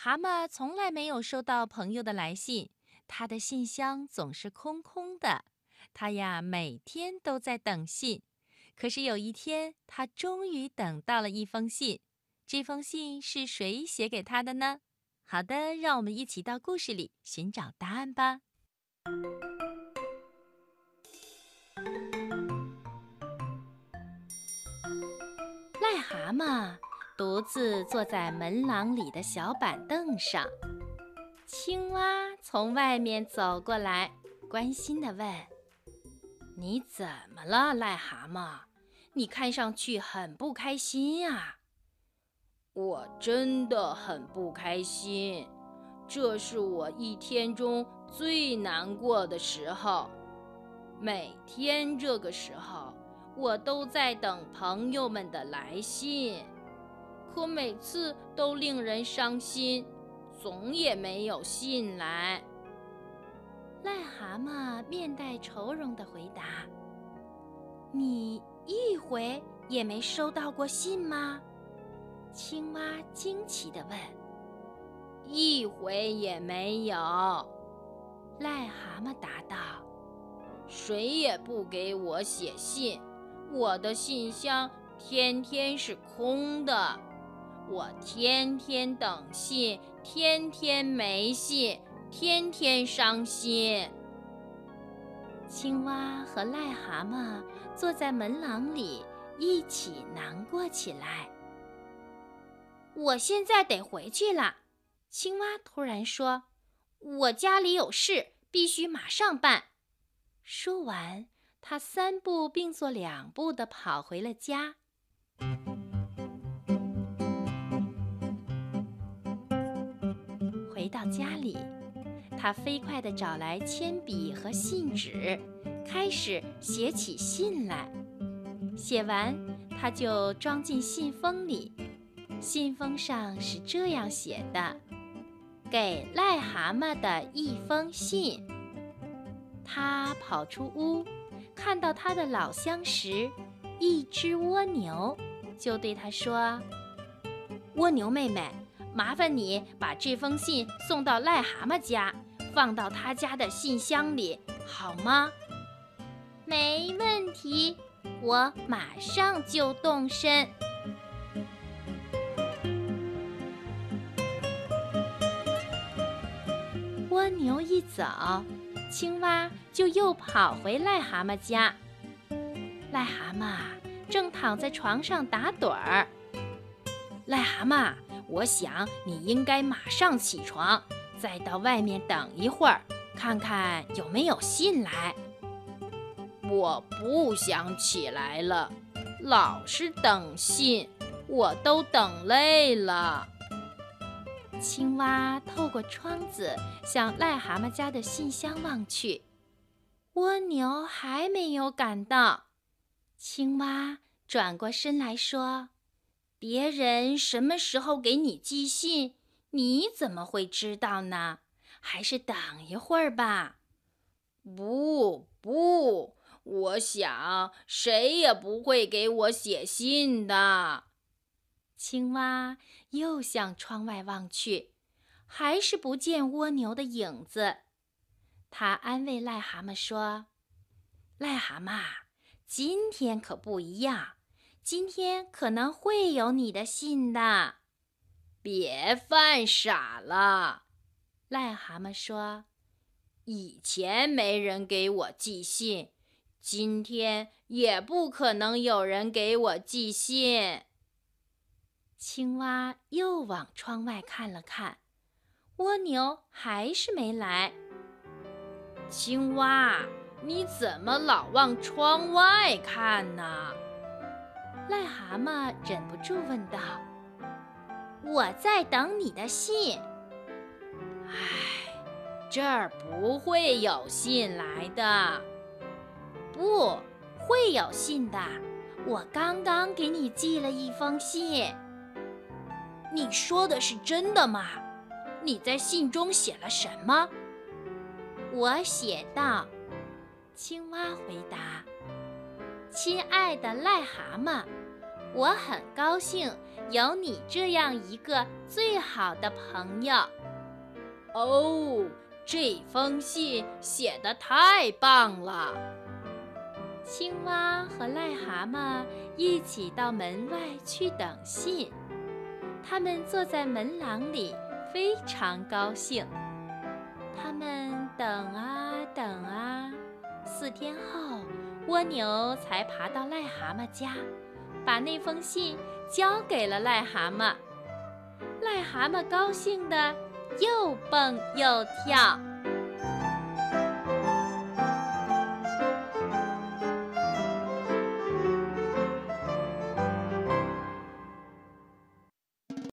蛤蟆从来没有收到朋友的来信，他的信箱总是空空的。他呀，每天都在等信。可是有一天，他终于等到了一封信。这封信是谁写给他的呢？好的，让我们一起到故事里寻找答案吧。癞蛤蟆独自坐在门廊里的小板凳上，青蛙从外面走过来，关心地问：“你怎么了，癞蛤蟆？你看上去很不开心呀。”“我真的很不开心，这是我一天中最难过的时候。每天这个时候。”我都在等朋友们的来信，可每次都令人伤心，总也没有信来。癞蛤蟆面带愁容地回答：“你一回也没收到过信吗？”青蛙惊奇地问：“一回也没有。”癞蛤蟆答道：“谁也不给我写信。”我的信箱天天是空的，我天天等信，天天没信，天天伤心。青蛙和癞蛤蟆坐在门廊里，一起难过起来。我现在得回去了，青蛙突然说：“我家里有事，必须马上办。”说完。他三步并作两步地跑回了家。回到家里，他飞快地找来铅笔和信纸，开始写起信来。写完，他就装进信封里。信封上是这样写的：“给癞蛤蟆的一封信。”他跑出屋。看到他的老相识，一只蜗牛，就对他说：“蜗牛妹妹，麻烦你把这封信送到癞蛤蟆家，放到他家的信箱里，好吗？”“没问题，我马上就动身。”蜗牛一走。青蛙就又跑回癞蛤蟆家，癞蛤蟆正躺在床上打盹儿。癞蛤蟆，我想你应该马上起床，再到外面等一会儿，看看有没有信来。我不想起来了，老是等信，我都等累了。青蛙透过窗子向癞蛤蟆家的信箱望去，蜗牛还没有赶到。青蛙转过身来说：“别人什么时候给你寄信，你怎么会知道呢？还是等一会儿吧。”“不不，我想谁也不会给我写信的。”青蛙又向窗外望去，还是不见蜗牛的影子。他安慰癞蛤蟆说：“癞蛤蟆，今天可不一样，今天可能会有你的信的。”别犯傻了，癞蛤蟆说：“以前没人给我寄信，今天也不可能有人给我寄信。”青蛙又往窗外看了看，蜗牛还是没来。青蛙，你怎么老往窗外看呢？癞蛤蟆忍不住问道。我在等你的信。唉，这儿不会有信来的。不会有信的，我刚刚给你寄了一封信。你说的是真的吗？你在信中写了什么？我写道：“青蛙回答，亲爱的癞蛤蟆，我很高兴有你这样一个最好的朋友。哦，这封信写得太棒了！青蛙和癞蛤蟆一起到门外去等信，他们坐在门廊里，非常高兴。他们等啊等啊，四天后，蜗牛才爬到癞蛤蟆家，把那封信交给了癞蛤蟆。癞蛤蟆高兴的又蹦又跳。